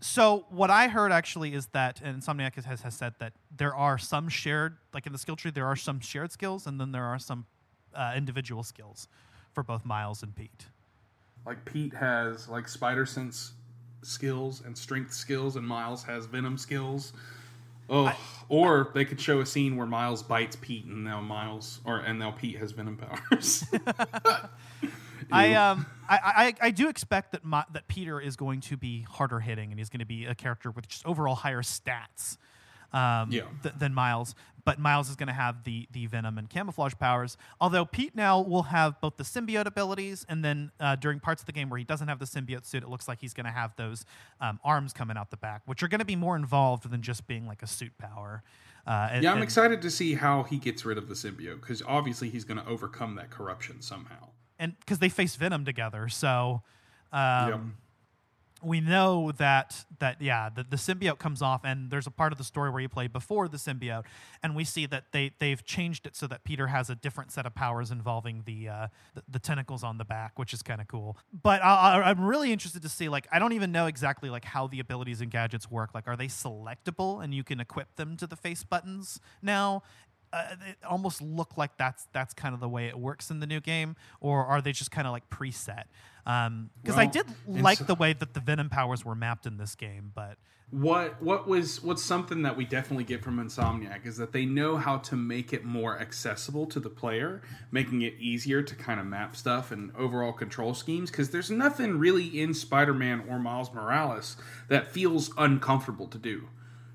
Speaker 3: So what I heard actually is that, and Insomniac has, has said that there are some shared, like in the skill tree, there are some shared skills, and then there are some uh, individual skills for both Miles and Pete.
Speaker 4: Like Pete has like spider sense skills and strength skills, and Miles has venom skills. Oh, or they could show a scene where Miles bites Pete, and now Miles, or and now Pete has venom powers. <laughs> <laughs>
Speaker 3: I um I, I I do expect that my, that Peter is going to be harder hitting and he's going to be a character with just overall higher stats um,
Speaker 4: Yeah.
Speaker 3: th- than Miles. But Miles is going to have the the venom and camouflage powers. Although Pete now will have both the symbiote abilities and then uh, during parts of the game where he doesn't have the symbiote suit, it looks like he's going to have those um, arms coming out the back, which are going to be more involved than just being like a suit power. Uh, and-
Speaker 4: yeah, I'm
Speaker 3: and-
Speaker 4: excited to see how he gets rid of the symbiote because obviously he's going to overcome that corruption somehow.
Speaker 3: and because they face Venom together, so um,
Speaker 4: Yep.
Speaker 3: We know that that yeah, the, the symbiote comes off, and there's a part of the story where you play before the symbiote, and we see that they they've changed it so that Peter has a different set of powers involving the uh, the, the tentacles on the back, which is kind of cool. But I, I'm really interested to see like I don't even know exactly like how the abilities and gadgets work. Like, are they selectable, and you can equip them to the face buttons now? uh, it almost look like that's that's kind of the way it works in the new game, or are they just kind of like preset? Um, because I
Speaker 4: Well,
Speaker 3: did like
Speaker 4: so-
Speaker 3: the way that the Venom powers were mapped in this game, but
Speaker 4: What what was what's something that we definitely get from Insomniac is that they know how to make it more accessible to the player, making it easier to kind of map stuff and overall control schemes. Because there's nothing really in Spider-Man or Miles Morales that feels uncomfortable to do.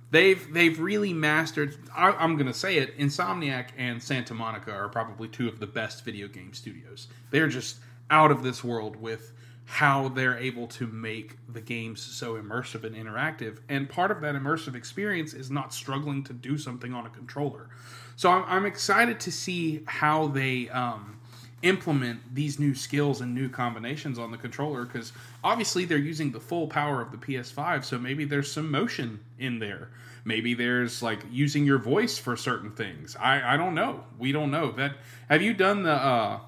Speaker 4: They've they've really mastered. I, I'm gonna say it. Insomniac and Santa Monica are probably two of the best video game studios. They're just out of this world with how they're able to make the games so immersive and interactive. And part of that immersive experience is not struggling to do something on a controller. So I'm, I'm excited to see how they um, implement these new skills and new combinations on the controller because obviously they're using the full power of the PS5. So maybe there's some motion in there. Maybe there's like using your voice for certain things. I, I don't know. We don't know that. Have you done the uh,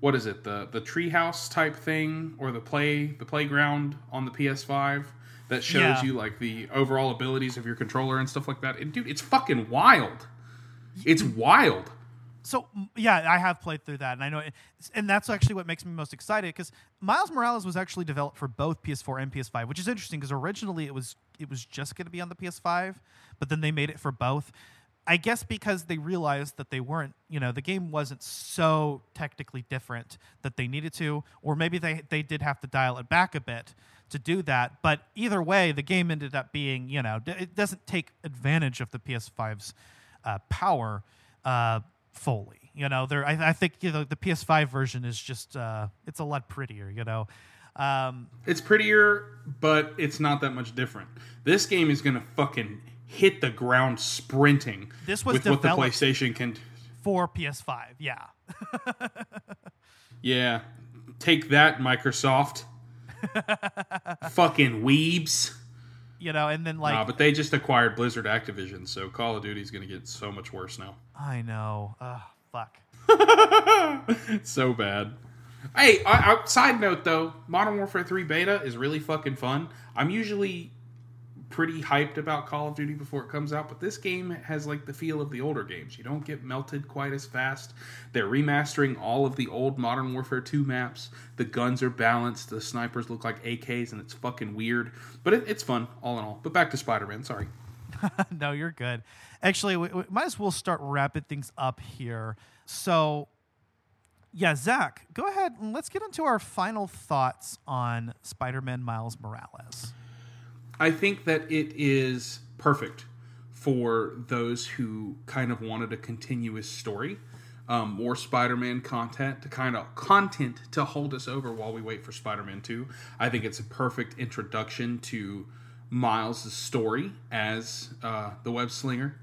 Speaker 4: what is it the the treehouse type thing or the play the playground on the PS5 that shows
Speaker 3: Yeah.
Speaker 4: you like the overall abilities of your controller and stuff like that. And, dude, it's fucking wild. It's wild.
Speaker 3: So yeah, I have played through that, and I know, it, and that's actually what makes me most excited because Miles Morales was actually developed for both PS4 and PS5, which is interesting because originally it was it was just going to be on the PS5, but then they made it for both. I guess because they realized that they weren't, you know, the game wasn't so technically different that they needed to, or maybe they they did have to dial it back a bit to do that. But either way, the game ended up being, you know, it doesn't take advantage of the PS5's uh, power uh, fully. You know, there. I, I think you know the PS5 version is just uh, it's a lot prettier. You know, um,
Speaker 4: It's prettier, but it's not that much different. This game is gonna fucking hit the ground sprinting.
Speaker 3: This was
Speaker 4: with what the PlayStation can.
Speaker 3: for PS5, yeah. <laughs>
Speaker 4: Yeah, take that, Microsoft. <laughs> fucking weebs.
Speaker 3: You know, and then like
Speaker 4: Nah, but they just acquired Blizzard Activision, so Call of Duty's gonna get so much worse now.
Speaker 3: I know, uh, fuck. <laughs>
Speaker 4: so bad. Hey, I, I, side note though, Modern Warfare 3 beta is really fucking fun. I'm usually pretty hyped about Call of Duty before it comes out, but this game has like the feel of the older games. You don't get melted quite as fast. They're remastering all of the old Modern Warfare 2 maps. The guns are balanced. The snipers look like AKs, and it's fucking weird. But it, it's fun, all in all. But back to Spider Man. Sorry. <laughs>
Speaker 3: no, you're good. Actually, we, we might as well start wrapping things up here. So, yeah, Zach, go ahead and let's get into our final thoughts on Spider-Man Miles Morales.
Speaker 4: I think that it is perfect for those who kind of wanted a continuous story, um, more Spider-Man content to kind of content to hold us over while we wait for Spider-Man Two. I think it's a perfect introduction to Miles' story as uh, the web slinger.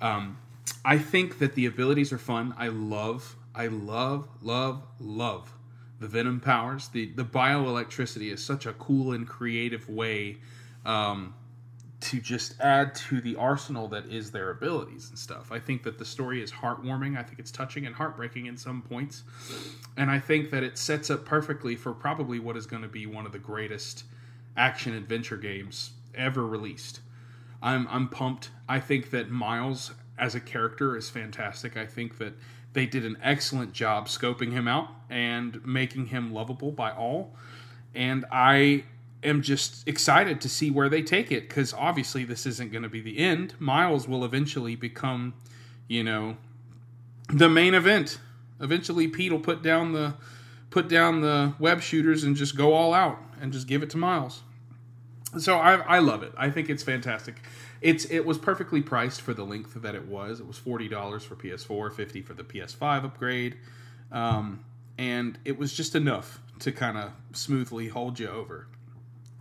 Speaker 4: Um, I think that the abilities are fun. I love, I love, love, love the Venom powers. The the bioelectricity is such a cool and creative way um, to just add to the arsenal that is their abilities and stuff. I think that the story is heartwarming. I think it's touching and heartbreaking in some points, and I think that it sets up perfectly for probably what is going to be one of the greatest action adventure games ever released. I'm I'm pumped. I think that Miles as a character is fantastic. I think that they did an excellent job scoping him out and making him lovable by all. And I am just excited to see where they take it because obviously this isn't going to be the end. Miles will eventually become, you know, the main event. Eventually, Pete will put down the put down the web shooters and just go all out and just give it to Miles. So I, I love it. I think it's fantastic. It's it was perfectly priced for the length that it was. It was forty dollars for PS4, fifty for the PS5 upgrade, um, and it was just enough to kind of smoothly hold you over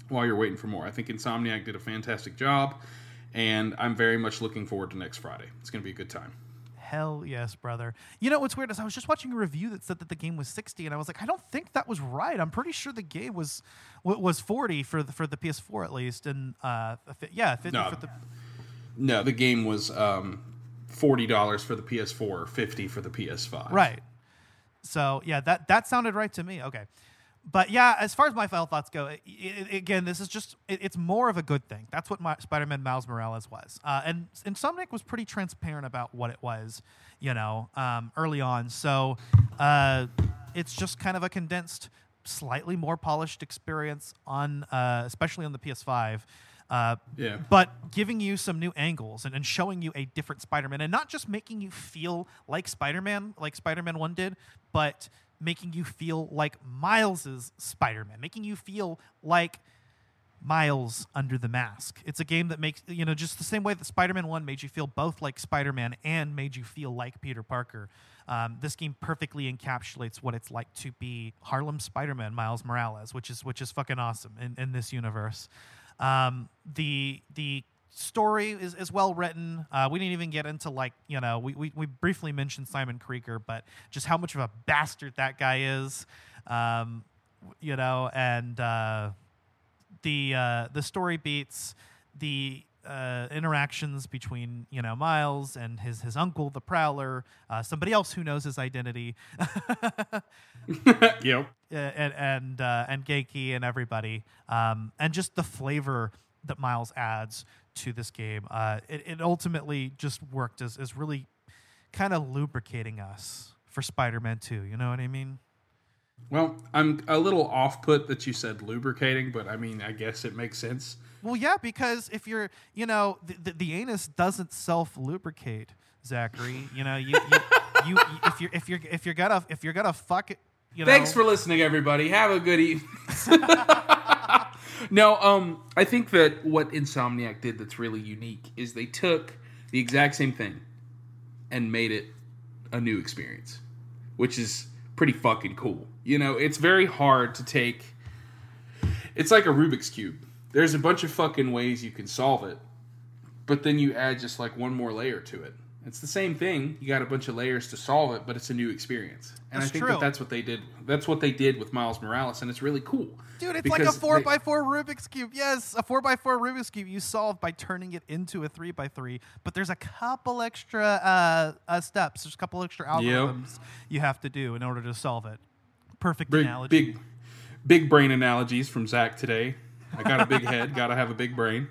Speaker 4: while you're waiting for more. I think Insomniac did a fantastic job, and I'm very much looking forward to next Friday. It's going to be a good time.
Speaker 3: Hell yes, brother. You know what's weird is I was just watching a review that said that the game was 60, and I was like, I don't think that was right. I'm pretty sure the game was was 40 for the for the PS4 at least, and uh, yeah, 50
Speaker 4: No.
Speaker 3: for the
Speaker 4: No, the game was um, forty dollars for the PS4, fifty for the PS5.
Speaker 3: right. So yeah, that that sounded right to me. Okay. But yeah, as far as my final thoughts go, i i again, this is just, it, it's more of a good thing. That's what my, Spider Man Miles Morales was. Uh, and Insomniac was pretty transparent about what it was, you know, um, early on. So uh, it's just kind of a condensed, slightly more polished experience on, uh, especially on the PS5. Uh,
Speaker 4: Yeah.
Speaker 3: but giving you some new angles and, and showing you a different Spider-Man and not just making you feel like Spider-Man, like Spider-Man 1 did, but making you feel like Miles's Spider-Man, making you feel like Miles under the mask. It's a game that makes you know just the same way that Spider-Man 1 made you feel both like Spider-Man and made you feel like Peter Parker. Um, this game perfectly encapsulates what it's like to be Harlem Spider-Man Miles Morales, which is which is fucking awesome in, in this universe. Um, the the story is, is well written. Uh, we didn't even get into like you know we, we, we briefly mentioned Simon Krieger, but just how much of a bastard that guy is, um, you know, and uh, the uh, the story beats, the uh, interactions between you know Miles and his his uncle, the Prowler, uh, somebody else who knows his identity, <laughs>
Speaker 4: yep.
Speaker 3: and and uh, and Ganke and everybody, um, and just the flavor that Miles adds to this game. Uh, it, it ultimately just worked as as really kind of lubricating us for Spider-Man 2. You know what I mean?
Speaker 4: Well, I'm a little off put that you said lubricating, but I mean, I guess it makes sense.
Speaker 3: Well, yeah, because if you're, you know, the, the, the anus doesn't self lubricate, Zachary. You know, you, you, you, if you're if you're if you're gonna if you're gonna fuck it, you know.
Speaker 4: Thanks for listening, everybody. Have a good evening. <laughs> no, um, I think that what Insomniac did that's really unique is they took the exact same thing and made it a new experience, which is pretty fucking cool. You know, it's very hard to take. It's like a Rubik's cube. There's a bunch of fucking ways you can solve it, but then you add just like one more layer to it. It's the same thing. You got a bunch of layers to solve it, but it's a new experience. And
Speaker 3: That's
Speaker 4: I think
Speaker 3: true.
Speaker 4: that that's what they did. That's what they did with Miles Morales, and it's really cool.
Speaker 3: Dude, it's like a four
Speaker 4: they-
Speaker 3: by four Rubik's cube. Yes, a four by four Rubik's cube you solve by turning it into a three by three. But there's a couple extra uh, uh, steps. There's a couple extra algorithms you have to do in order to solve it. Perfect
Speaker 4: big,
Speaker 3: analogy.
Speaker 4: big, big brain analogies from Zach today. I got a big head. <laughs> Got to have a big brain.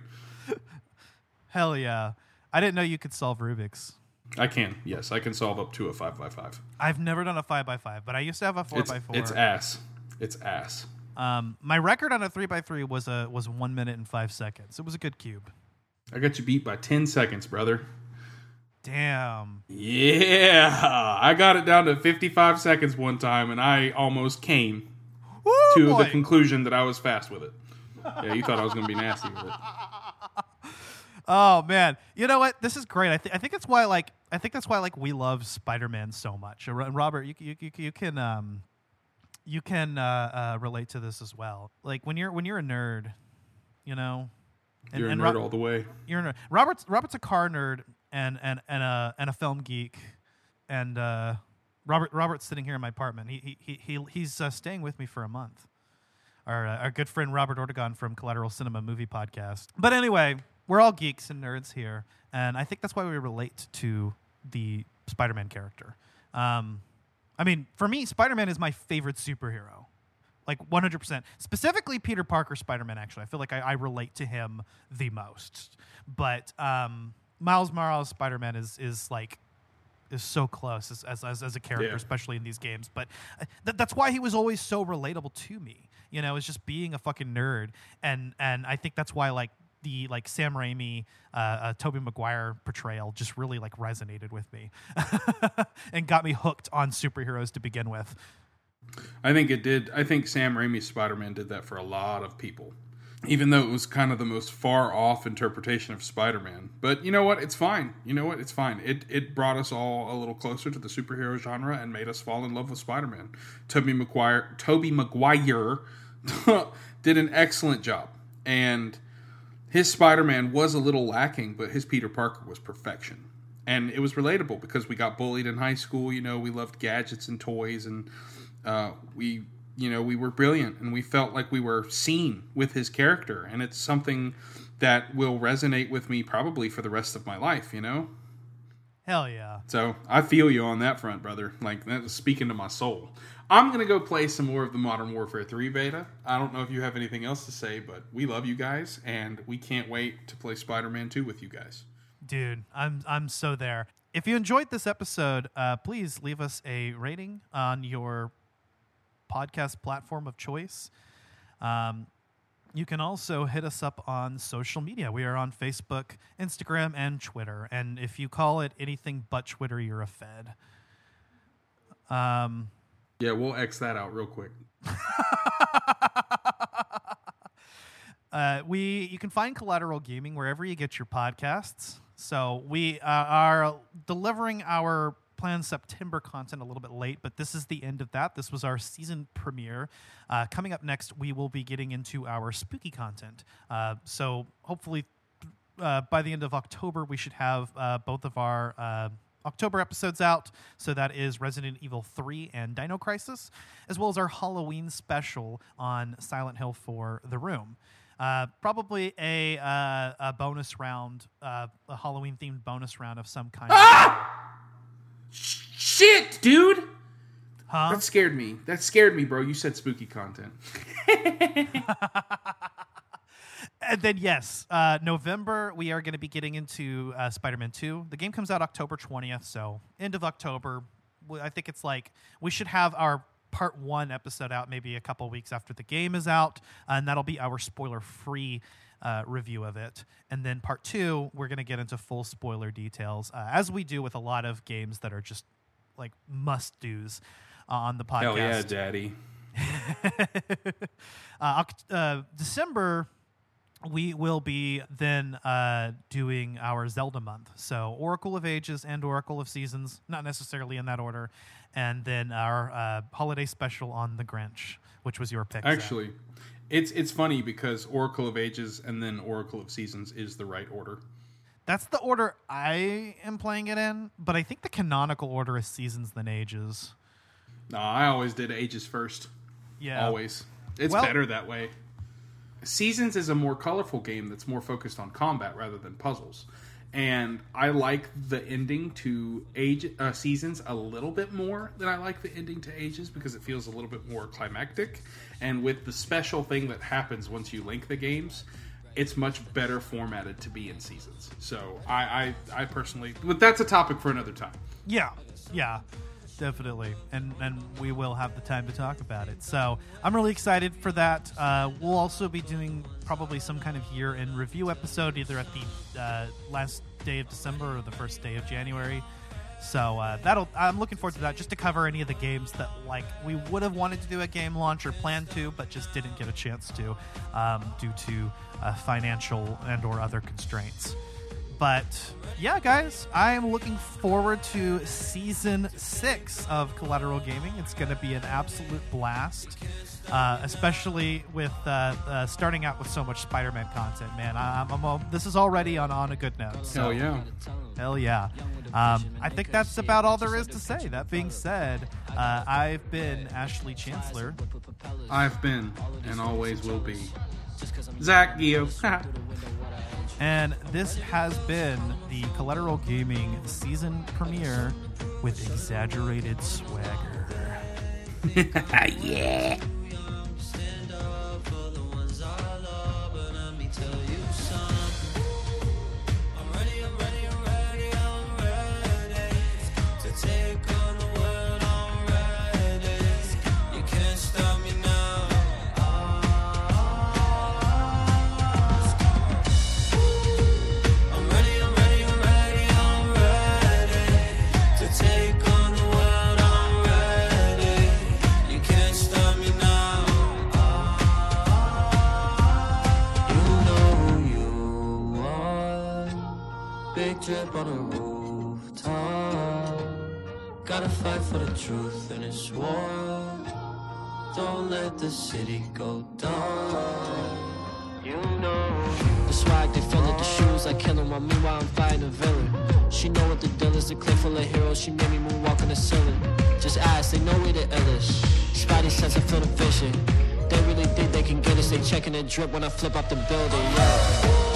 Speaker 3: Hell yeah! I didn't know you could solve Rubik's.
Speaker 4: I can. Yes, I can solve up to a five by five.
Speaker 3: I've never done a five by five, but I used to have a four
Speaker 4: It's
Speaker 3: by four.
Speaker 4: it's ass. It's ass.
Speaker 3: Um, my record on a three by three was a was one minute and five seconds. It was a good cube.
Speaker 4: I got you beat by ten seconds, brother.
Speaker 3: Damn.
Speaker 4: Yeah, I got it down to fifty-five seconds one time, and I almost came
Speaker 3: Woo,
Speaker 4: to
Speaker 3: boy.
Speaker 4: the conclusion that I was fast with it. Yeah, you thought I was going to be nasty with it. <laughs>
Speaker 3: Oh man, you know what? This is great. I, th- I think that's why like I think that's why like we love Spider-Man so much. And Robert, you you, you, you can um you can uh, uh, relate to this as well. Like when you're when you're a nerd, you know, and,
Speaker 4: You're a
Speaker 3: and
Speaker 4: nerd
Speaker 3: Ro-
Speaker 4: all the way.
Speaker 3: you're a nerd. Robert's Robert's a car nerd and and and a and a film geek, and uh, Robert Robert's sitting here in my apartment. He he he, he he's uh, staying with me for a month. Our uh, our good friend Robert Ortegon from Collateral Cinema Movie Podcast. But anyway, we're all geeks and nerds here, and I think that's why we relate to the Spider-Man character. Um, I mean, for me, Spider-Man is my favorite superhero. Like 100% specifically peter parker spider-man actually. I feel like i, I relate to him the most. But um, miles morales spider-man is is like is so close as, as, as, as a character
Speaker 4: Yeah.
Speaker 3: especially in these games. But uh, th- that's why he was always so relatable to me. You know it's just being a fucking nerd. And and i think that's why like the like Sam Raimi, uh, uh, Tobey Maguire portrayal just really like resonated with me, <laughs> and got me hooked on superheroes to begin with.
Speaker 4: I think it did. I think Sam Raimi's Spider Man did that for a lot of people, even though it was kind of the most far off interpretation of Spider Man. But you know what? It's fine. You know what? It's fine. It it brought us all a little closer to the superhero genre and made us fall in love with Spider Man. Tobey Maguire, Tobey Maguire, <laughs> did an excellent job, and his Spider Man was a little lacking, but his Peter Parker was perfection. And it was relatable because we got bullied in high school. You know, we loved gadgets and toys, and uh, we, you know, we were brilliant, and we felt like we were seen with his character. And it's something that will resonate with me probably for the rest of my life. You know,
Speaker 3: Hell yeah.
Speaker 4: so I feel you on that front, brother. Like that is speaking to my soul. I'm gonna go play some more of the Modern Warfare 3 beta. I don't know if you have anything else to say, but we love you guys, and we can't wait to play Spider-Man 2 with you guys.
Speaker 3: Dude, I'm I'm so there. If you enjoyed this episode, uh, please leave us a rating on your podcast platform of choice. Um, you can also hit us up on social media. We are on Facebook, Instagram, and Twitter. And if you call it anything but Twitter, you're a fed. Um,
Speaker 4: Yeah, we'll X that out real quick. <laughs>
Speaker 3: Uh, we you can find Collateral Gaming wherever you get your podcasts. So we uh, are delivering our planned September content a little bit late, but this is the end of that. This was our season premiere. Uh, coming up next, we will be getting into our spooky content. Uh, so hopefully, uh, by the end of October, we should have uh, both of our. October episodes out. So that is Resident Evil 3 and Dino Crisis, as well as our Halloween special on Silent Hill 4 The Room. Uh, probably a uh, a bonus round, uh, a Halloween themed bonus round of some kind. Ah!
Speaker 4: Shit, dude.
Speaker 3: Huh?
Speaker 4: That scared me. That scared me, bro. You said spooky content. <laughs> <laughs>
Speaker 3: And then yes, uh, November we are going to be getting into uh, Spider-Man Two. The game comes out October twentieth, so end of October. I think it's like we should have our part one episode out maybe a couple weeks after the game is out, and that'll be our spoiler-free uh, review of it. And then part two, we're going to get into full spoiler details, uh, as we do with a lot of games that are just like must-dos uh, on the podcast
Speaker 4: Hell yeah, daddy. <laughs>
Speaker 3: uh, uh, December, we will be then uh, doing our Zelda month. So Oracle of Ages and Oracle of Seasons, not necessarily in that order, and then our uh, holiday special on the Grinch, which was your pick. Zach.
Speaker 4: Actually, it's it's funny because Oracle of Ages and then Oracle of Seasons is the right order.
Speaker 3: that's the order I am playing it in, but I think the canonical order is Seasons then Ages.
Speaker 4: No, I always did Ages first.
Speaker 3: Yeah,
Speaker 4: Always. It's
Speaker 3: Well-
Speaker 4: better that way. Seasons is a more colorful game that's more focused on combat rather than puzzles. And I like the ending to Age uh, Seasons a little bit more than I like the ending to Ages because it feels a little bit more climactic. And with the special thing that happens once you link the games, it's much better formatted to be in Seasons. So I, I, I personally, but that's a topic for another time.
Speaker 3: Yeah, yeah, definitely, and and we will have the time to talk about it. So I'm really excited for that. Uh, we'll also be doing probably some kind of year in review episode, either at the uh, last day of December or the first day of January. So uh, that'll I'm looking forward to that, just to cover any of the games that like we would have wanted to do at game launch or planned to, but just didn't get a chance to um, due to uh, financial and or other constraints. But yeah, guys, I am looking forward to season six of Collateral Gaming. It's going to be an absolute blast, uh, especially with uh, uh, starting out with so much Spider-Man content. Man, I, I'm, I'm, this is already on on a good note. So
Speaker 4: Hell yeah.
Speaker 3: Hell yeah. Um, I think that's about all there is to say. That being said, uh, I've been Ashley Chancellor.
Speaker 4: I've been and always will be. Zach Gio. <laughs>
Speaker 3: And this has been the Collateral Gaming season premiere with exaggerated swagger. <laughs>
Speaker 4: yeah.
Speaker 6: Truth in this war. Don't let the city go down. You know the swag, they feel it, the shoes, I kill kill 'em. While meanwhile, I'm fighting a villain. She know what the deal is, the cliff full of heroes. She made me moonwalk on the ceiling. Just ask, they know we the illest. Spidey sense, I feel the vision. They really think they can get us. They checking the drip when I flip off the building. Yeah.